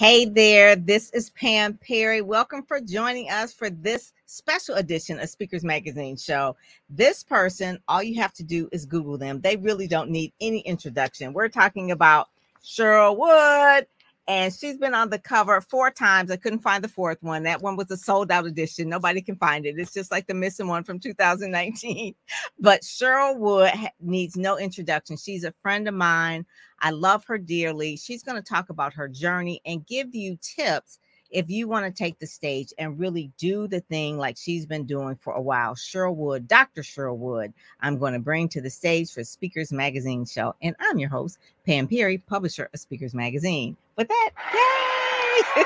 Hey there, this is Pam Perry. Welcome for joining us for this special edition of Speakers Magazine show. This person, all you have to do is Google them. They really don't need any introduction. We're talking about Cheryl Wood, and she's been on the cover four times. I couldn't find the fourth one. That one was a sold out edition. Nobody can find it. It's just like the missing one from 2019. But Cheryl Wood needs no introduction. She's a friend of mine. I love her dearly. She's going to talk about her journey and give you tips if you want to take the stage and really do the thing like she's been doing for a while. Cheryl Wood, Dr. Cheryl Wood, I'm going to bring to the stage for Speakers Magazine show. And I'm your host, Pam Perry, publisher of Speakers Magazine. With that, yay!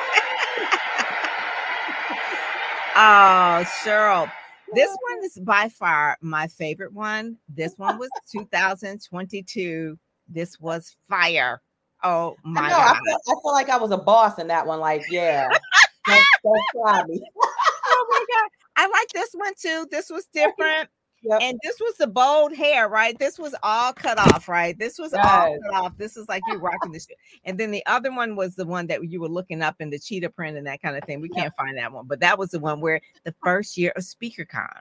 oh, Cheryl. This one is by far my favorite one. This one was 2022 this was fire. Oh my I know, god! I feel, I feel, like I was a boss in that one. Like, yeah, don't, don't me. oh my god! I like this one too. This was different. Yep. And this was the bold hair, right? This was all cut off, right? This was yes. all cut off. This is like you rocking this. And then the other one was the one that you were looking up in the cheetah print and that kind of thing. We yep. can't find that one, but that was the one where the first year of SpeakerCon,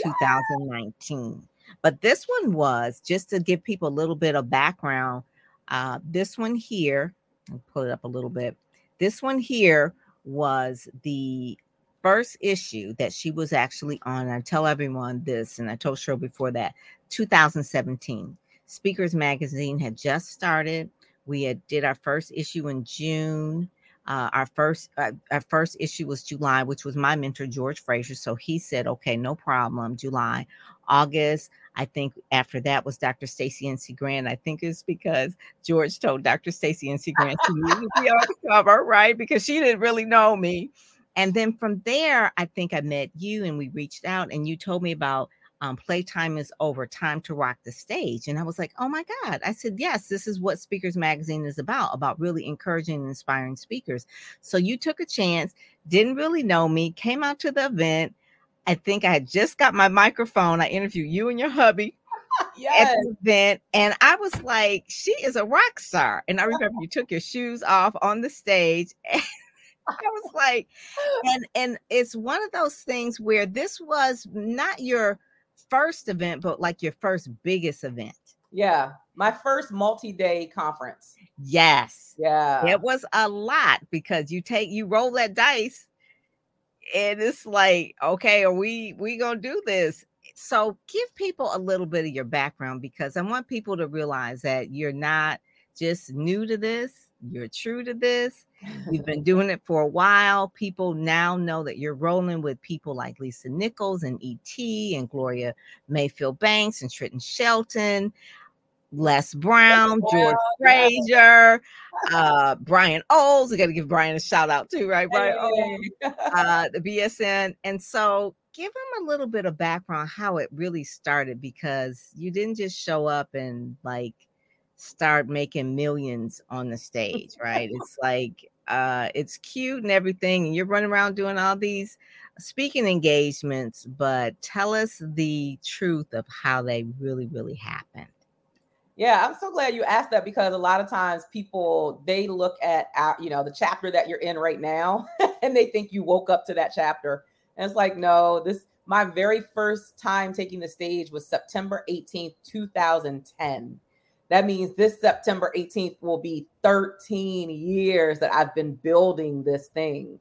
2019. But this one was just to give people a little bit of background. Uh, this one here, I'll pull it up a little bit. This one here was the first issue that she was actually on. I tell everyone this, and I told Cheryl before that 2017. Speakers Magazine had just started. We had did our first issue in June. Uh, our first uh, our first issue was July, which was my mentor George Fraser. So he said, "Okay, no problem." July, August. I think after that was Dr. Stacy NC Grant. I think it's because George told Dr. Stacy NC Grant to be on the cover, right? Because she didn't really know me. And then from there, I think I met you and we reached out and you told me about um, playtime is over, time to rock the stage. And I was like, oh my God. I said, yes, this is what Speakers Magazine is about, about really encouraging and inspiring speakers. So you took a chance, didn't really know me, came out to the event. I think I had just got my microphone. I interviewed you and your hubby yes. at the event, and I was like, she is a rock star. And I remember you took your shoes off on the stage. I was like, and and it's one of those things where this was not your first event, but like your first biggest event. Yeah, my first multi-day conference. Yes. Yeah. It was a lot because you take you roll that dice and it's like, okay, are we we gonna do this? So give people a little bit of your background because I want people to realize that you're not just new to this, you're true to this. You've been doing it for a while. People now know that you're rolling with people like Lisa Nichols and ET and Gloria Mayfield Banks and Trenton Shelton. Les Brown, George Fraser, uh, Brian Olds. We got to give Brian a shout out too, right? Brian Olds, uh, the BSN. And so give him a little bit of background how it really started because you didn't just show up and like start making millions on the stage, right? it's like uh it's cute and everything, and you're running around doing all these speaking engagements, but tell us the truth of how they really, really happened. Yeah, I'm so glad you asked that because a lot of times people they look at our, you know the chapter that you're in right now and they think you woke up to that chapter. And it's like, no, this my very first time taking the stage was September 18th, 2010. That means this September 18th will be 13 years that I've been building this thing.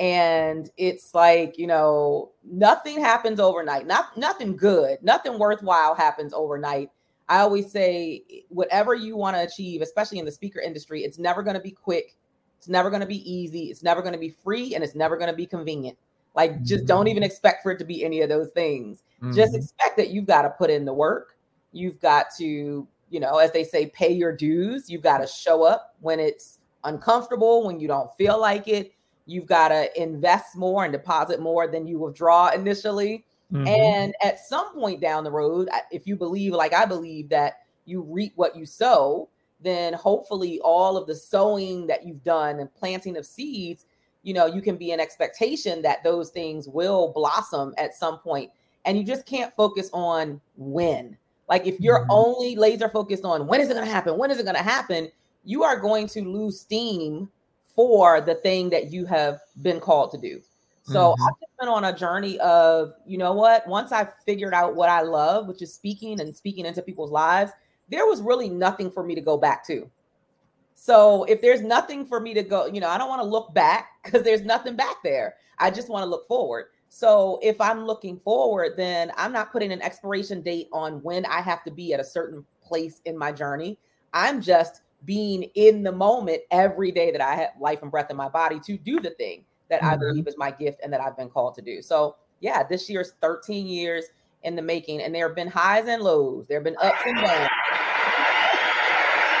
And it's like, you know, nothing happens overnight. Not nothing good, nothing worthwhile happens overnight. I always say whatever you want to achieve, especially in the speaker industry, it's never going to be quick. It's never going to be easy. It's never going to be free and it's never going to be convenient. Like, just mm-hmm. don't even expect for it to be any of those things. Mm-hmm. Just expect that you've got to put in the work. You've got to, you know, as they say, pay your dues. You've got to show up when it's uncomfortable, when you don't feel like it. You've got to invest more and deposit more than you withdraw initially. Mm-hmm. And at some point down the road, if you believe, like I believe, that you reap what you sow, then hopefully all of the sowing that you've done and planting of seeds you know, you can be an expectation that those things will blossom at some point. and you just can't focus on when. Like if you're mm-hmm. only laser focused on when is it going to happen, when is it going to happen, you are going to lose steam for the thing that you have been called to do. So mm-hmm. I've just been on a journey of, you know what, once I figured out what I love, which is speaking and speaking into people's lives, there was really nothing for me to go back to. So if there's nothing for me to go, you know, I don't want to look back because there's nothing back there. I just want to look forward. So if I'm looking forward, then I'm not putting an expiration date on when I have to be at a certain place in my journey. I'm just being in the moment every day that I have life and breath in my body to do the thing that mm-hmm. I believe is my gift and that I've been called to do. So yeah, this year's 13 years in the making, and there have been highs and lows. There have been ups and downs.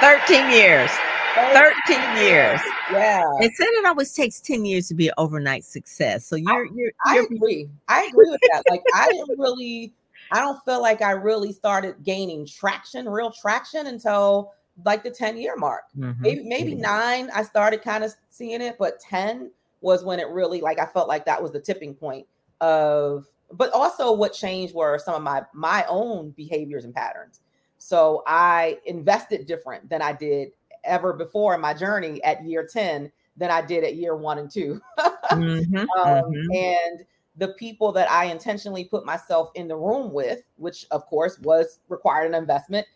13 years. 13 years. Yeah. It said it always takes 10 years to be an overnight success. So you're, I, you're, I agree. I agree with that. Like, I didn't really, I don't feel like I really started gaining traction, real traction until like the 10 year mark. Mm-hmm. Maybe, maybe mm-hmm. nine, I started kind of seeing it, but 10 was when it really, like, I felt like that was the tipping point of, but also what changed were some of my, my own behaviors and patterns. So I invested different than I did ever before in my journey at year 10 than I did at year one and 2 mm-hmm, um, mm-hmm. And the people that I intentionally put myself in the room with, which of course was required an investment,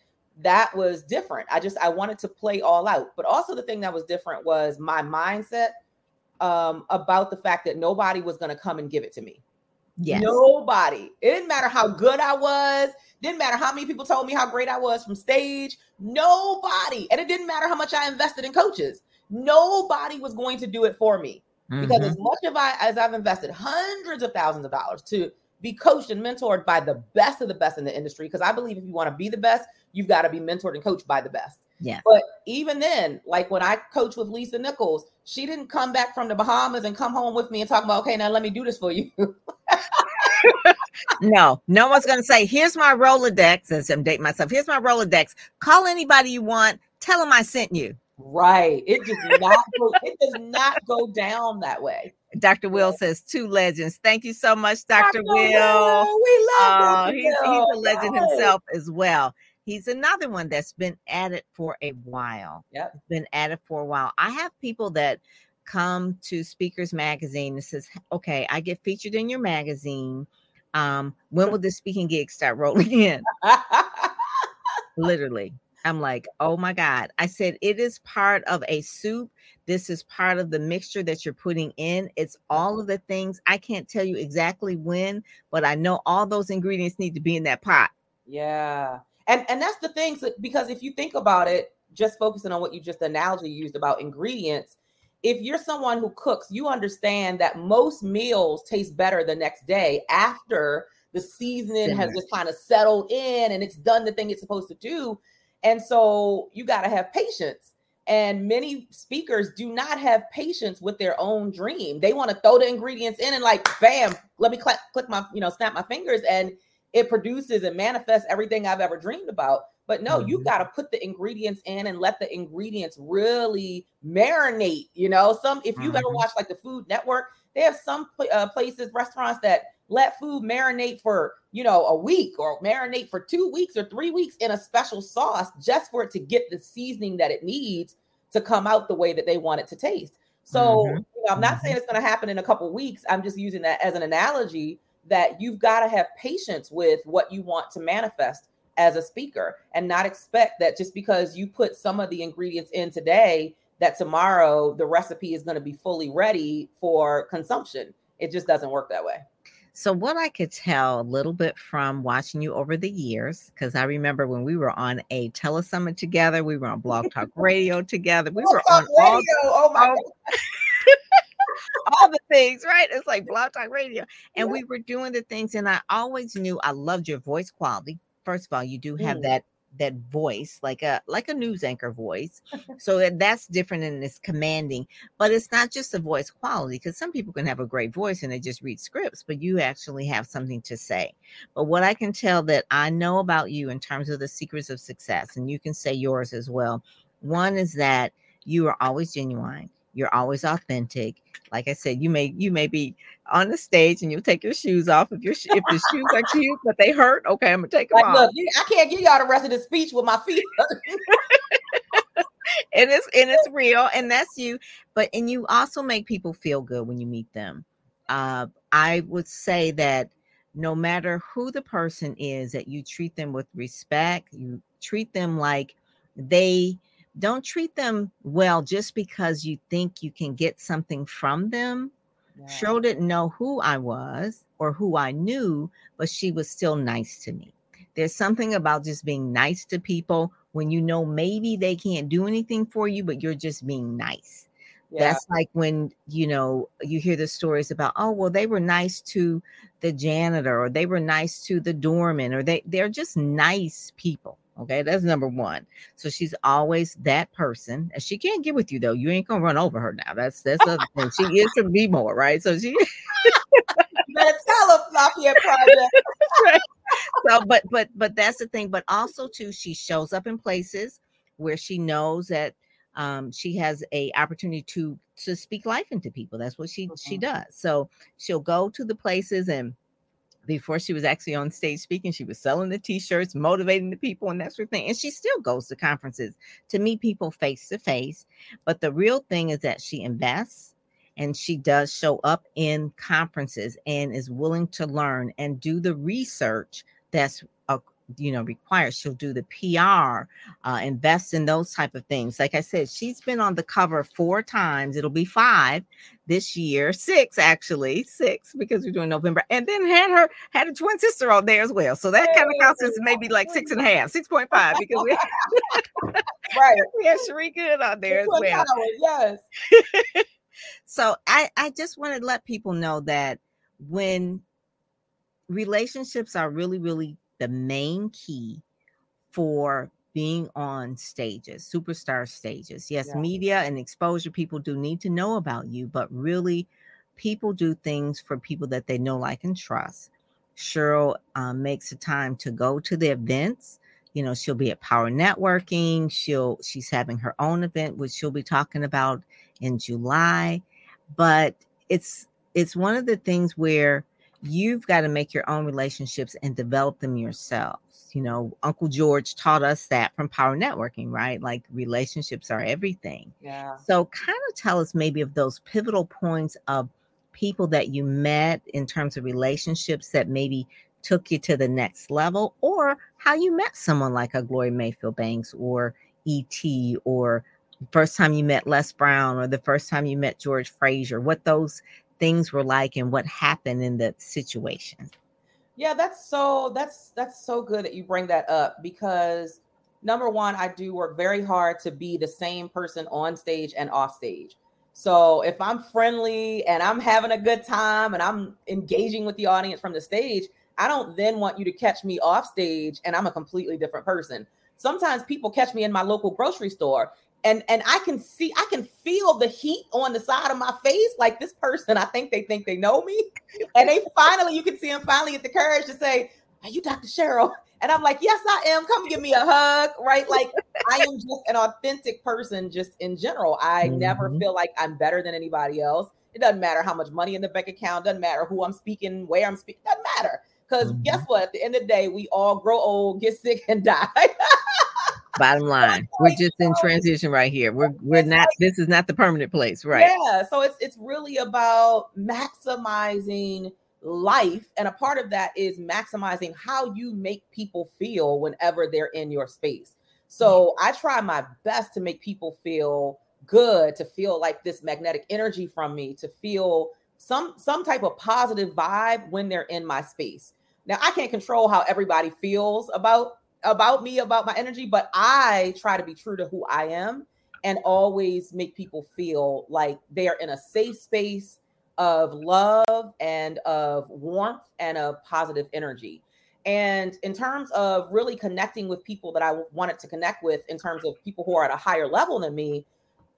that was different. I just I wanted to play all out. But also the thing that was different was my mindset um, about the fact that nobody was going to come and give it to me. Yes. Nobody. It didn't matter how good I was. Didn't matter how many people told me how great I was from stage. Nobody. And it didn't matter how much I invested in coaches. Nobody was going to do it for me. Mm-hmm. Because as much of I as I've invested hundreds of thousands of dollars to be coached and mentored by the best of the best in the industry, because I believe if you want to be the best, you've got to be mentored and coached by the best. Yeah. But even then, like when I coached with Lisa Nichols, she didn't come back from the Bahamas and come home with me and talk about, okay, now let me do this for you. no, no one's going to say, here's my Rolodex. I'm dating myself, here's my Rolodex. Call anybody you want. Tell them I sent you. Right. It does not go, it does not go down that way. Dr. Will says two legends. Thank you so much, Dr. Dr. Will. Will. We love uh, he's, he's, a legend yes. himself as well. He's another one that's been at it for a while. Yeah, Been at it for a while. I have people that come to Speakers Magazine and says, okay, I get featured in your magazine. Um, when will the speaking gig start rolling in? Literally. I'm like, oh my God. I said, it is part of a soup. This is part of the mixture that you're putting in. It's all of the things. I can't tell you exactly when, but I know all those ingredients need to be in that pot. Yeah. And and that's the thing. So, because if you think about it, just focusing on what you just analogy used about ingredients, if you're someone who cooks, you understand that most meals taste better the next day after the seasoning has just kind of settled in and it's done the thing it's supposed to do. And so you got to have patience. And many speakers do not have patience with their own dream. They want to throw the ingredients in and like, bam, let me click, click my, you know, snap my fingers and it produces and manifests everything I've ever dreamed about. But no, mm-hmm. you got to put the ingredients in and let the ingredients really marinate. You know, some if you've mm-hmm. ever watched like the Food Network, they have some uh, places, restaurants that let food marinate for you know a week or marinate for two weeks or three weeks in a special sauce just for it to get the seasoning that it needs to come out the way that they want it to taste. So mm-hmm. you know, I'm not saying mm-hmm. it's going to happen in a couple weeks. I'm just using that as an analogy that you've got to have patience with what you want to manifest as a speaker and not expect that just because you put some of the ingredients in today that tomorrow the recipe is going to be fully ready for consumption it just doesn't work that way so, what I could tell a little bit from watching you over the years, because I remember when we were on a telesummit together, we were on Blog Talk Radio together, we Blog were on radio. all, oh my all, all the things, right? It's like Blog Talk Radio, and yeah. we were doing the things, and I always knew I loved your voice quality. First of all, you do have mm. that that voice like a like a news anchor voice so that, that's different and it's commanding but it's not just the voice quality because some people can have a great voice and they just read scripts but you actually have something to say but what i can tell that i know about you in terms of the secrets of success and you can say yours as well one is that you are always genuine you're always authentic. Like i said you may you may be on the stage and you'll take your shoes off if your if the shoes are cute but they hurt okay i'm gonna take them like, off. look i can't give y'all the rest of the speech with my feet and it is and it's real and that's you but and you also make people feel good when you meet them. Uh i would say that no matter who the person is that you treat them with respect you treat them like they don't treat them well just because you think you can get something from them. Yeah. Cheryl didn't know who I was or who I knew, but she was still nice to me. There's something about just being nice to people when you know maybe they can't do anything for you, but you're just being nice. Yeah. That's like when you know you hear the stories about, oh, well, they were nice to the janitor or they were nice to the doorman or they they're just nice people Okay, that's number one. So she's always that person. And she can't get with you though. You ain't gonna run over her now. That's that's the thing. She is to be more, right? So she better tell her Lafayette project. right. So, but but but that's the thing. But also too, she shows up in places where she knows that um, she has a opportunity to to speak life into people. That's what she mm-hmm. she does. So she'll go to the places and before she was actually on stage speaking, she was selling the t-shirts, motivating the people, and that sort of thing. And she still goes to conferences to meet people face to face. But the real thing is that she invests and she does show up in conferences and is willing to learn and do the research that's you know requires she'll do the pr uh, invest in those type of things. Like i said she's been on the cover four times. It'll be five this year six actually six because we're doing november and then had her had a twin sister on there as well. So that kind of counts as maybe like six and a half six point five because we right. we have Cherie Good on there as well. yes. So i i just want to let people know that when relationships are really really the main key for being on stages, superstar stages. Yes, yeah. media and exposure people do need to know about you, but really, people do things for people that they know, like, and trust. Cheryl um, makes a time to go to the events. You know, she'll be at Power Networking. She'll she's having her own event, which she'll be talking about in July. But it's it's one of the things where you've got to make your own relationships and develop them yourselves. You know, Uncle George taught us that from power networking, right? Like relationships are everything. Yeah. So, kind of tell us maybe of those pivotal points of people that you met in terms of relationships that maybe took you to the next level, or how you met someone like a Gloria Mayfield Banks or E.T. or first time you met Les Brown or the first time you met George Fraser, what those things were like and what happened in the situation. Yeah, that's so that's that's so good that you bring that up because number one, I do work very hard to be the same person on stage and off stage. So if I'm friendly and I'm having a good time and I'm engaging with the audience from the stage, I don't then want you to catch me off stage and I'm a completely different person. Sometimes people catch me in my local grocery store and and I can see I can feel the heat on the side of my face. Like this person I think they think they know me. And they finally you can see them finally get the courage to say are you Dr. Cheryl? And I'm like yes I am. Come give me a hug right? Like I am just an authentic person just in general. I mm-hmm. never feel like I'm better than anybody else. It doesn't matter how much money in the bank account doesn't matter who I'm speaking where I'm speaking doesn't matter. Because mm-hmm. guess what? At the end of the day we all grow old get sick and die Bottom line, we're just in transition right here. We're we're not. This is not the permanent place, right? Yeah. So it's it's really about maximizing life. And a part of that is maximizing how you make people feel whenever they're in your space. So I try my best to make people feel good, to feel like this magnetic energy from me, to feel some some type of positive vibe when they're in my space. Now I can't control how everybody feels about about me, about my energy, but I try to be true to who I am and always make people feel like they are in a safe space of love and of warmth and of positive energy. And in terms of really connecting with people that I wanted to connect with, in terms of people who are at a higher level than me,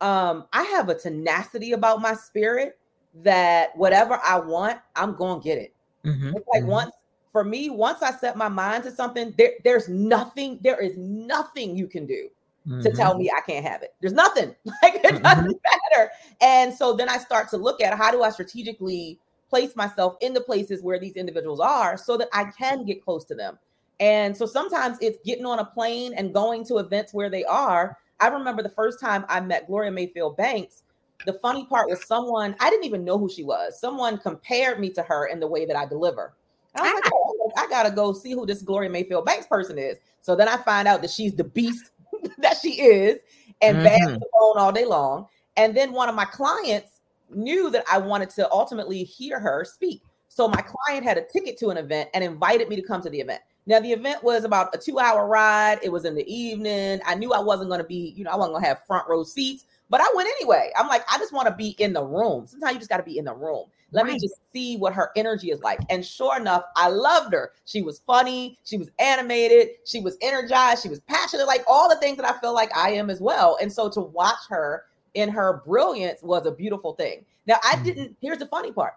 um, I have a tenacity about my spirit that whatever I want, I'm going to get it. Mm-hmm. It's like mm-hmm. once for me, once I set my mind to something, there, there's nothing, there is nothing you can do mm-hmm. to tell me I can't have it. There's nothing. Like it doesn't mm-hmm. matter. And so then I start to look at how do I strategically place myself in the places where these individuals are so that I can get close to them. And so sometimes it's getting on a plane and going to events where they are. I remember the first time I met Gloria Mayfield Banks. The funny part was someone, I didn't even know who she was. Someone compared me to her in the way that I deliver. I was like, oh, I gotta go see who this Gloria Mayfield Banks person is. So then I find out that she's the beast that she is and mm-hmm. bang the phone all day long. And then one of my clients knew that I wanted to ultimately hear her speak. So my client had a ticket to an event and invited me to come to the event. Now the event was about a two-hour ride. It was in the evening. I knew I wasn't going to be, you know, I wasn't going to have front row seats, but I went anyway. I'm like, I just want to be in the room. Sometimes you just got to be in the room. Let right. me just see what her energy is like. And sure enough, I loved her. She was funny. She was animated. She was energized. She was passionate, like all the things that I feel like I am as well. And so to watch her in her brilliance was a beautiful thing. Now, I mm-hmm. didn't, here's the funny part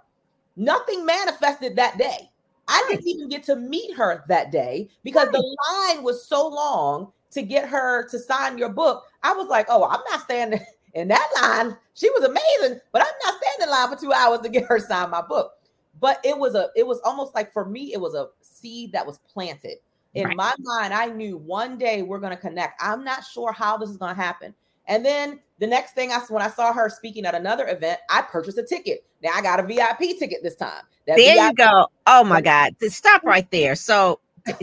nothing manifested that day. I didn't even get to meet her that day because the line was so long to get her to sign your book. I was like, oh, I'm not standing in that line. She was amazing, but I'm not standing in line for two hours to get her sign my book. But it was a, it was almost like for me, it was a seed that was planted. In right. my mind, I knew one day we're going to connect. I'm not sure how this is going to happen. And then the next thing I when I saw her speaking at another event, I purchased a ticket. Now I got a VIP ticket this time. That there VIP you go. Oh my God. Stop mm-hmm. right there. So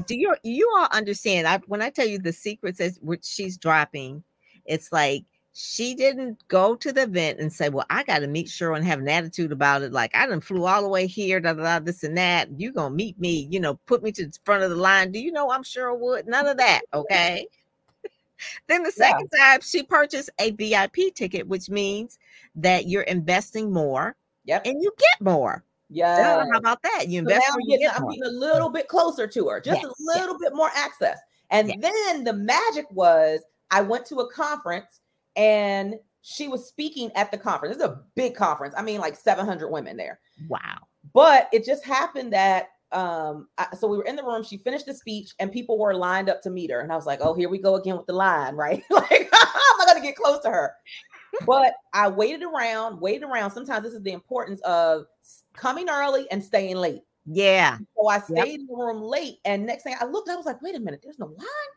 do you you all understand? I when I tell you the secrets as which she's dropping, it's like she didn't go to the event and say, Well, I got to meet Cheryl and have an attitude about it. Like, I didn't flew all the way here, da, da, da, this and that. You gonna meet me, you know, put me to the front of the line. Do you know I'm Cheryl Wood? None of that. Okay. then the second yeah. time she purchased a VIP ticket, which means that you're investing more yep. and you get more. Yeah. How about that? You invest so I'm, getting, I'm getting, a little bit closer to her, just yes. a little yes. bit more access. And yes. then the magic was I went to a conference and she was speaking at the conference. It's a big conference. I mean, like 700 women there. Wow. But it just happened that um I, so we were in the room she finished the speech and people were lined up to meet her and i was like oh here we go again with the line right like i'm not gonna get close to her but i waited around waited around sometimes this is the importance of coming early and staying late yeah so i stayed yep. in the room late and next thing i looked i was like wait a minute there's no line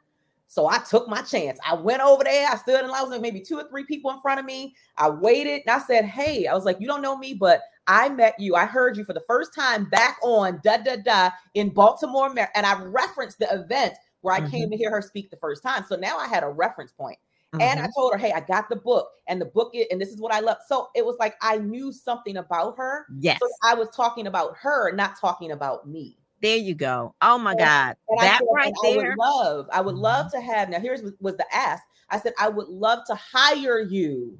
so I took my chance. I went over there. I stood in line. I was like maybe two or three people in front of me. I waited and I said, Hey, I was like, you don't know me, but I met you. I heard you for the first time back on da da da in Baltimore, and I referenced the event where I mm-hmm. came to hear her speak the first time. So now I had a reference point. Mm-hmm. And I mm-hmm. told her, hey, I got the book, and the book, is, and this is what I love. So it was like I knew something about her. Yes. So I was talking about her, not talking about me. There you go. Oh my God. And that said, right there. I would love, I would love mm-hmm. to have. Now, here's was the ask. I said, I would love to hire you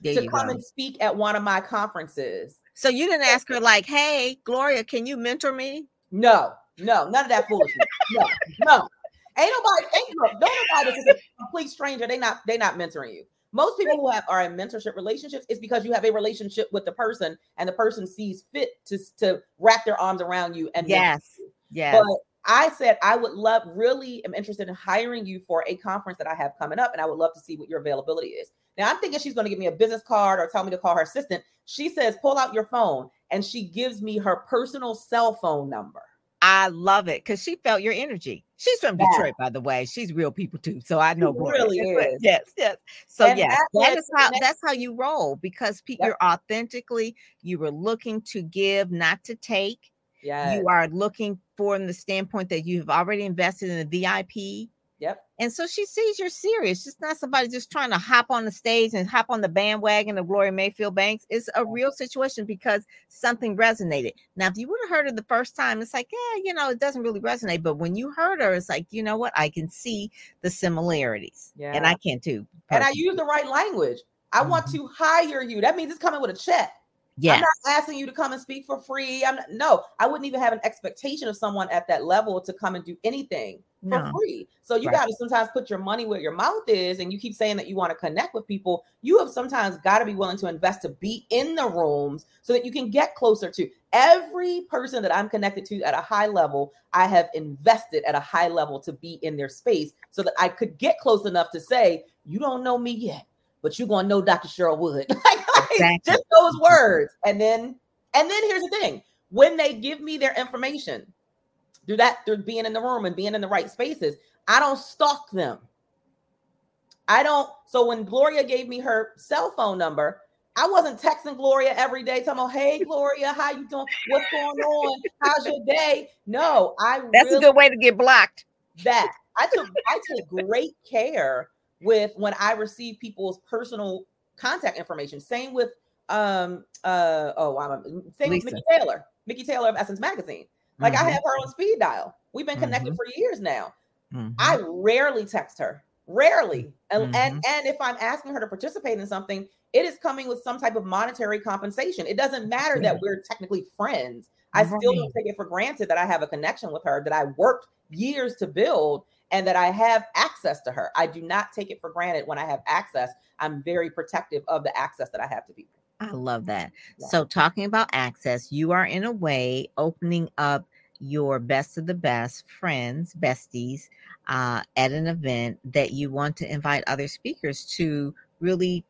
there to you come go. and speak at one of my conferences. So you didn't ask her like, "Hey, Gloria, can you mentor me?" No, no, none of that foolishness. no, no. Ain't nobody, ain't no, nobody that's a complete stranger. They not, they not mentoring you. Most people who have are in mentorship relationships is because you have a relationship with the person, and the person sees fit to to wrap their arms around you. And yes, yes. But I said I would love, really, am interested in hiring you for a conference that I have coming up, and I would love to see what your availability is. Now I'm thinking she's going to give me a business card or tell me to call her assistant. She says, pull out your phone, and she gives me her personal cell phone number. I love it because she felt your energy. She's from yeah. Detroit, by the way. She's real people too, so I know. She really is. Yes, yes. So and yes, that is how that's how you roll because yep. you're authentically you were looking to give, not to take. Yes. You are looking from the standpoint that you've already invested in the VIP. Yep. And so she sees you're serious. It's not somebody just trying to hop on the stage and hop on the bandwagon of Gloria Mayfield Banks. It's a real situation because something resonated. Now, if you would have heard her the first time, it's like, yeah, you know, it doesn't really resonate. But when you heard her, it's like, you know what? I can see the similarities. Yeah. And I can too. Personally. And I use the right language. I mm-hmm. want to hire you. That means it's coming with a check. Yeah. I'm not asking you to come and speak for free. I'm not, no, I wouldn't even have an expectation of someone at that level to come and do anything for no. free. So you right. got to sometimes put your money where your mouth is, and you keep saying that you want to connect with people. You have sometimes got to be willing to invest to be in the rooms so that you can get closer to every person that I'm connected to at a high level. I have invested at a high level to be in their space so that I could get close enough to say, "You don't know me yet, but you're gonna know Dr. Cheryl Wood." exactly. Just those mm-hmm. words, and then and then here's the thing: when they give me their information through that through being in the room and being in the right spaces, I don't stalk them. I don't. So when Gloria gave me her cell phone number, I wasn't texting Gloria every day, telling her, "Hey, Gloria, how you doing? What's going on? How's your day?" No, I. That's really, a good way to get blocked. That I took. I took great care with when I receive people's personal contact information. Same with um uh oh wow, same Lisa. with Mikki Taylor, Mikki Taylor of Essence Magazine. Like mm-hmm. I have her on speed dial. We've been connected mm-hmm. for years now. Mm-hmm. I rarely text her. Rarely. And, and mm-hmm. and if I'm asking her to participate in something, it is coming with some type of monetary compensation. It doesn't matter that we're technically friends. I still don't take it for granted that I have a connection with her that I worked years to build and that I have access to her. I do not take it for granted when I have access. I'm very protective of the access that I have to people. I love that. Yeah. So, talking about access, you are in a way opening up your best of the best friends, besties, uh, at an event that you want to invite other speakers to really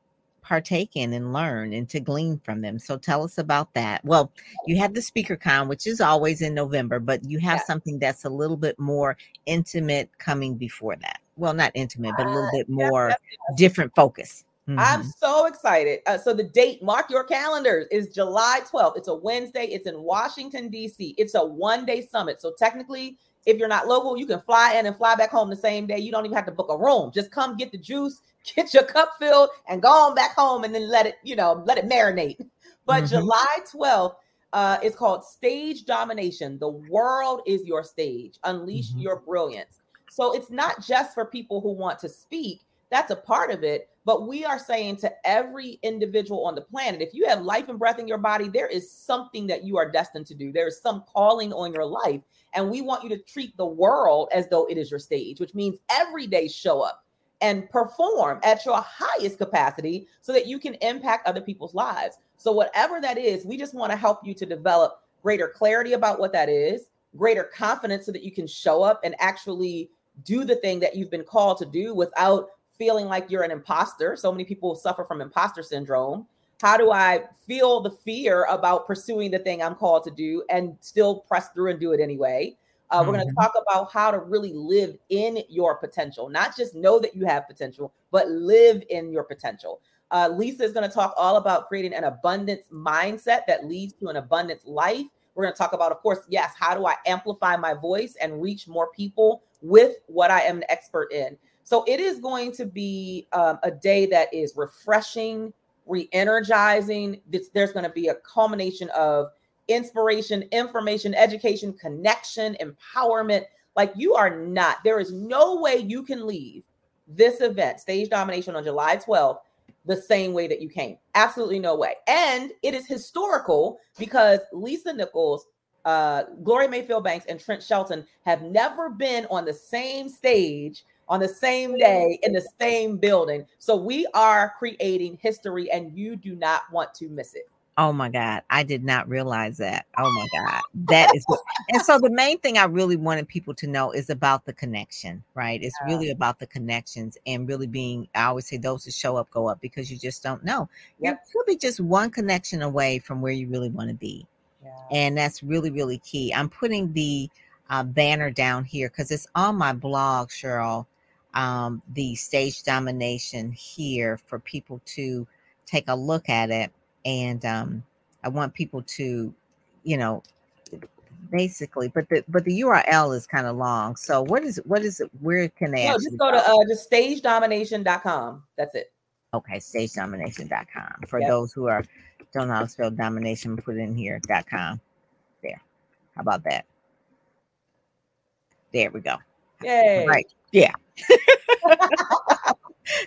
partake in and learn and to glean from them. So tell us about that. Well, you have the speaker con, which is always in November, but you have yeah. something that's a little bit more intimate coming before that. Well, not intimate, but a little uh, bit more different focus. Mm-hmm. I'm so excited. Uh, so the date, mark your calendars, is July 12th. It's a Wednesday. It's in Washington, D.C. It's a one-day summit. So technically, if you're not local, you can fly in and fly back home the same day. You don't even have to book a room. Just come get the juice, get your cup filled, and go on back home and then let it, you know, let it marinate. But mm-hmm. July 12th uh, is called Stage Domination. The world is your stage. Unleash mm-hmm. your brilliance. So it's not just for people who want to speak. That's a part of it but we are saying to every individual on the planet if you have life and breath in your body, there is something that you are destined to do. There is some calling on your life. And we want you to treat the world as though it is your stage, which means every day show up and perform at your highest capacity so that you can impact other people's lives. So, whatever that is, we just want to help you to develop greater clarity about what that is, greater confidence so that you can show up and actually do the thing that you've been called to do without feeling like you're an imposter. So many people suffer from imposter syndrome. How do I feel the fear about pursuing the thing I'm called to do and still press through and do it anyway? Uh, mm-hmm. We're going to talk about how to really live in your potential, not just know that you have potential, but live in your potential. Uh, Lisa is going to talk all about creating an abundance mindset that leads to an abundance life. We're going to talk about, of course, yes, how do I amplify my voice and reach more people with what I am an expert in? So it is going to be um, a day that is refreshing, re energizing. There's going to be a culmination of inspiration, information, education, connection, empowerment. Like you are not, there is no way you can leave this event, Stage Domination on July 12th, the same way that you came. Absolutely no way. And it is historical because Lisa Nichols, uh, Gloria Mayfield Banks, and Trent Shelton have never been on the same stage on the same day in the same building. So we are creating history and you do not want to miss it. Oh my God. I did not realize that. Oh my God. That is what, and so the main thing I really wanted people to know is about the connection, right? It's yeah. really about the connections and really being, I always say those who show up go up because you just don't know. Yep. You could be just one connection away from where you really want to be. Yeah. And that's really, really key. I'm putting the uh, banner down here because it's on my blog, Cheryl um, the stage domination here for people to take a look at it. And um, I want people to, you know, basically but the but the url is kind of long. So what is what is it where can they no, just go to uh just stagedomination.com that's it. Okay stagedomination.com for yep. those who are don't know how to spell domination put in here dot com. There. How about that? There we go. Yay. right yeah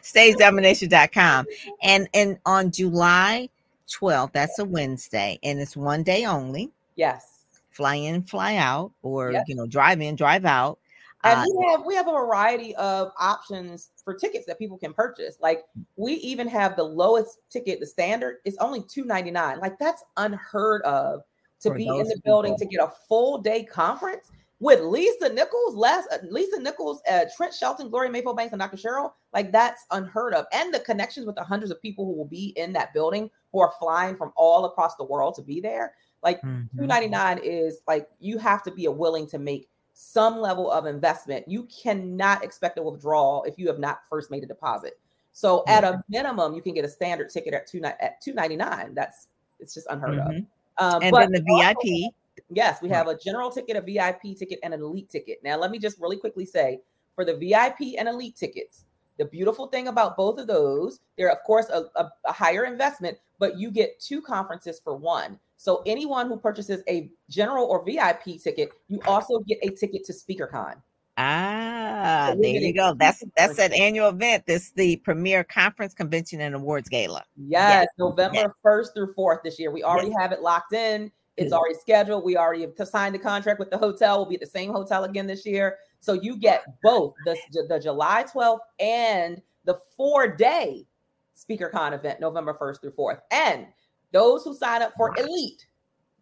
stagedomination.com and and on july 12th that's a wednesday and it's one day only yes fly in, fly out, or yep. you know, drive in, drive out. And uh, we have we have a variety of options for tickets that people can purchase. Like we even have the lowest ticket, the standard is only two ninety nine. Like that's unheard of to be in the people. building to get a full day conference with Lisa Nichols, last uh, Lisa Nichols, uh, Trent Shelton, Gloria Mayfield Banks, and Dr. Cheryl. Like that's unheard of, and the connections with the hundreds of people who will be in that building who are flying from all across the world to be there. Like mm-hmm. 299 is like you have to be a willing to make some level of investment. You cannot expect a withdrawal if you have not first made a deposit. So at a minimum, you can get a standard ticket at two at 299. That's it's just unheard mm-hmm. of. Um, and then the VIP. Yes, we have a general ticket, a VIP ticket, and an elite ticket. Now, let me just really quickly say for the VIP and elite tickets, the beautiful thing about both of those, they're of course a, a, a higher investment, but you get two conferences for one. So anyone who purchases a general or VIP ticket, you also get a ticket to SpeakerCon. Ah, so there you go. That's that's an annual event. This the premier conference convention and awards gala. Yes, yes. November first yes. through fourth this year. We already yes. have it locked in. It's already scheduled. We already have signed the contract with the hotel. We'll be at the same hotel again this year. So you get both the, the July 12th and the four day SpeakerCon event, November 1st through 4th. And those who sign up for Elite,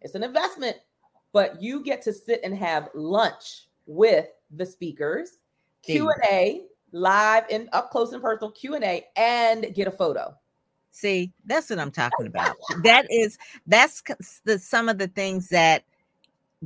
it's an investment, but you get to sit and have lunch with the speakers, Q and A live and up close and personal Q and A, and get a photo. See, that's what I'm talking about. that is that's the some of the things that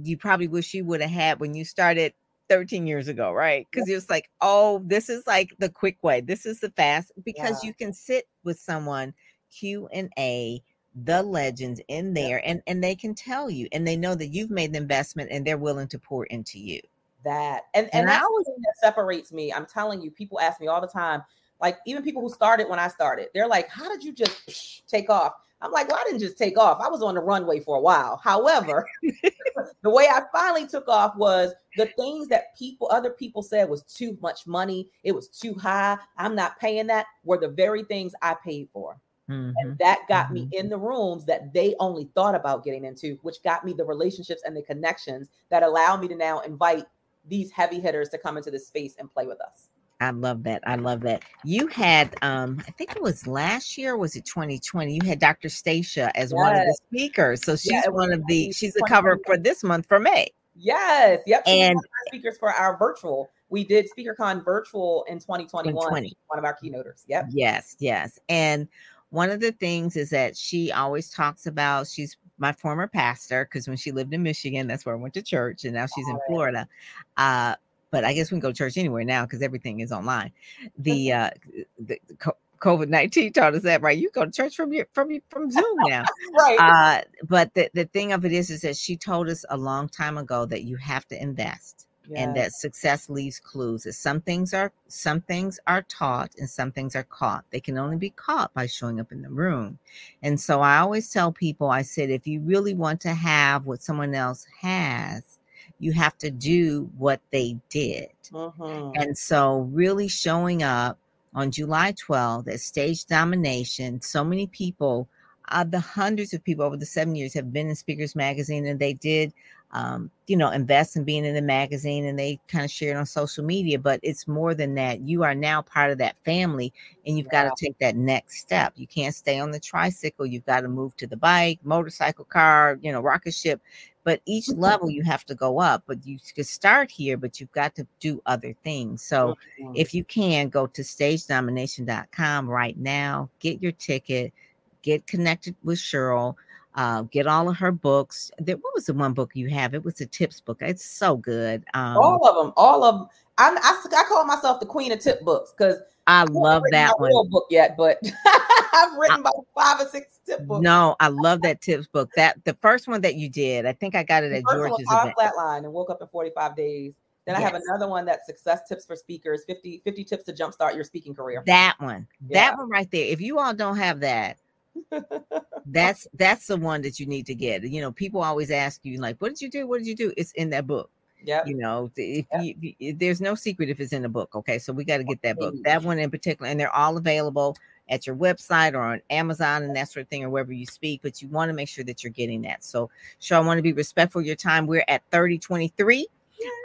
you probably wish you would have had when you started 13 years ago, right? Because yeah. it's like, oh, this is like the quick way. This is the fast because yeah. you can sit with someone Q and A the legends in there and and they can tell you and they know that you've made the investment and they're willing to pour into you that and and, and that's that separates me i'm telling you people ask me all the time like even people who started when i started they're like how did you just take off i'm like well i didn't just take off i was on the runway for a while however the way i finally took off was the things that people other people said was too much money it was too high i'm not paying that were the very things i paid for Mm-hmm. And that got mm-hmm. me in the rooms that they only thought about getting into, which got me the relationships and the connections that allow me to now invite these heavy hitters to come into the space and play with us. I love that. I love that. You had um I think it was last year was it 2020? You had Dr. Stacia as yes. one of the speakers. So she's yeah, one of the she's the cover for this month for May. Yes. Yep. and speakers for our virtual. We did SpeakerCon virtual in 2021. 2020. One of our keynoters. Yep. Yes, yes. And one of the things is that she always talks about she's my former pastor because when she lived in Michigan, that's where I went to church, and now she's in Florida. Uh, but I guess we can go to church anywhere now because everything is online. The uh, the, COVID nineteen taught us that, right? You go to church from your from your, from Zoom now, right? Uh, but the the thing of it is, is that she told us a long time ago that you have to invest and that success leaves clues that some things are some things are taught and some things are caught they can only be caught by showing up in the room and so i always tell people i said if you really want to have what someone else has you have to do what they did mm-hmm. and so really showing up on july 12th at stage domination so many people uh, the hundreds of people over the seven years have been in speakers magazine and they did um, you know, invest in being in the magazine and they kind of shared on social media. But it's more than that. You are now part of that family and you've got to take that next step. You can't stay on the tricycle. You've got to move to the bike, motorcycle, car, you know, rocket ship. But each level you have to go up. But you could start here, but you've got to do other things. So mm-hmm. if you can, go to stagedomination.com right now, get your ticket, get connected with Cheryl uh, get all of her books. There, what was the one book you have? It was a tips book. It's so good. Um, all of them, all of them. I, I, I call myself the queen of tip books because I love that one. book yet, but I've written about five or six tip books. No, I love that tips book. That the first one that you did, I think I got it the at George's event. Flatline and woke up in 45 days. Then yes. I have another one that's success tips for speakers, 50, 50 tips to jumpstart your speaking career. That one. Yeah. That one right there. If you all don't have that, that's that's the one that you need to get. You know, people always ask you, like, what did you do? What did you do? It's in that book. Yeah. You know, if yep. you, there's no secret if it's in the book. Okay. So we got to get that book, that one in particular. And they're all available at your website or on Amazon and that sort of thing, or wherever you speak. But you want to make sure that you're getting that. So, sure, I want to be respectful of your time. We're at 3023.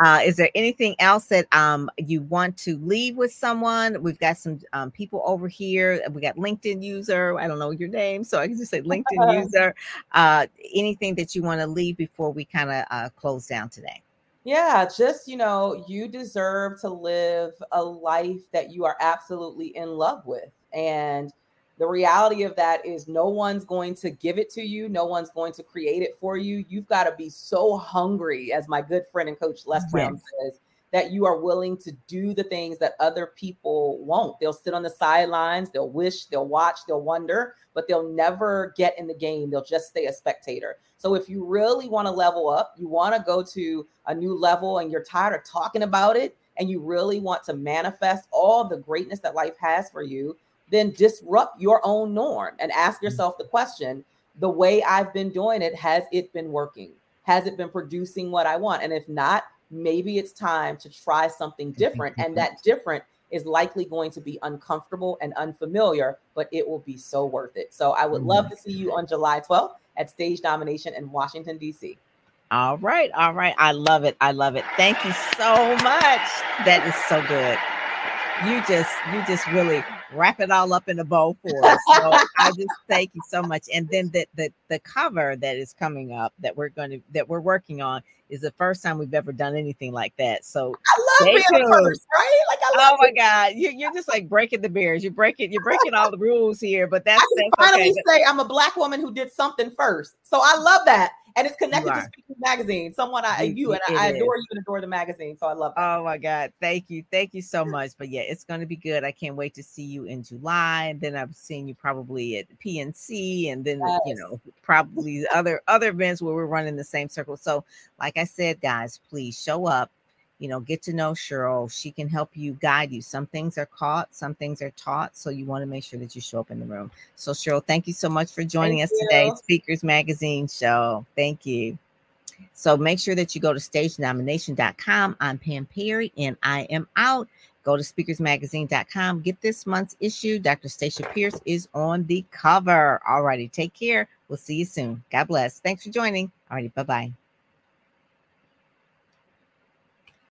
Uh, is there anything else that um, you want to leave with someone? We've got some um, people over here. We got LinkedIn user. I don't know your name, so I can just say LinkedIn user. Uh, anything that you want to leave before we kind of uh, close down today? Yeah, just, you know, you deserve to live a life that you are absolutely in love with. And the reality of that is no one's going to give it to you, no one's going to create it for you. You've got to be so hungry, as my good friend and coach Les Brown says, that you are willing to do the things that other people won't. They'll sit on the sidelines, they'll wish, they'll watch, they'll wonder, but they'll never get in the game. They'll just stay a spectator. So if you really want to level up, you want to go to a new level and you're tired of talking about it and you really want to manifest all the greatness that life has for you, then disrupt your own norm and ask mm-hmm. yourself the question, the way I've been doing it, has it been working? Has it been producing what I want? And if not, maybe it's time to try something different. And that different is likely going to be uncomfortable and unfamiliar, but it will be so worth it. So I would love mm-hmm. to see you on July 12th at Stage Domination in Washington, D.C. All right. All right. I love it. I love it. Thank you so much. That is so good. You just, you just really wrap it all up in a bow for us. So I just thank you so much. And then the, the the cover that is coming up that we're going to that we're working on is the first time we've ever done anything like that. So I love being first, right? Like I oh love oh my it. god, you, you're just like breaking the barriers. You're breaking you're breaking all the rules here. But that's, I that's finally okay. say I'm a black woman who did something first. So I love that and it's connected to Speaking Magazine. Someone I you and I, I adore you and adore the magazine. So I love. That. Oh my God, thank you, thank you so much. But yeah, it's going to be good. I can't wait to see you in July, and then I've seen you probably at PNC, and then yes. you know probably other other events where we're running the same circle. So like I said, guys, please show up you know, get to know Cheryl. She can help you guide you. Some things are caught, some things are taught. So you want to make sure that you show up in the room. So, Cheryl, thank you so much for joining thank us you. today. Speakers Magazine show. Thank you. So make sure that you go to stagedomination.com. I'm Pam Perry and I am out. Go to speakersmagazine.com. Get this month's issue. Dr. Stacia Pierce is on the cover. All righty. Take care. We'll see you soon. God bless. Thanks for joining. All righty. Bye bye.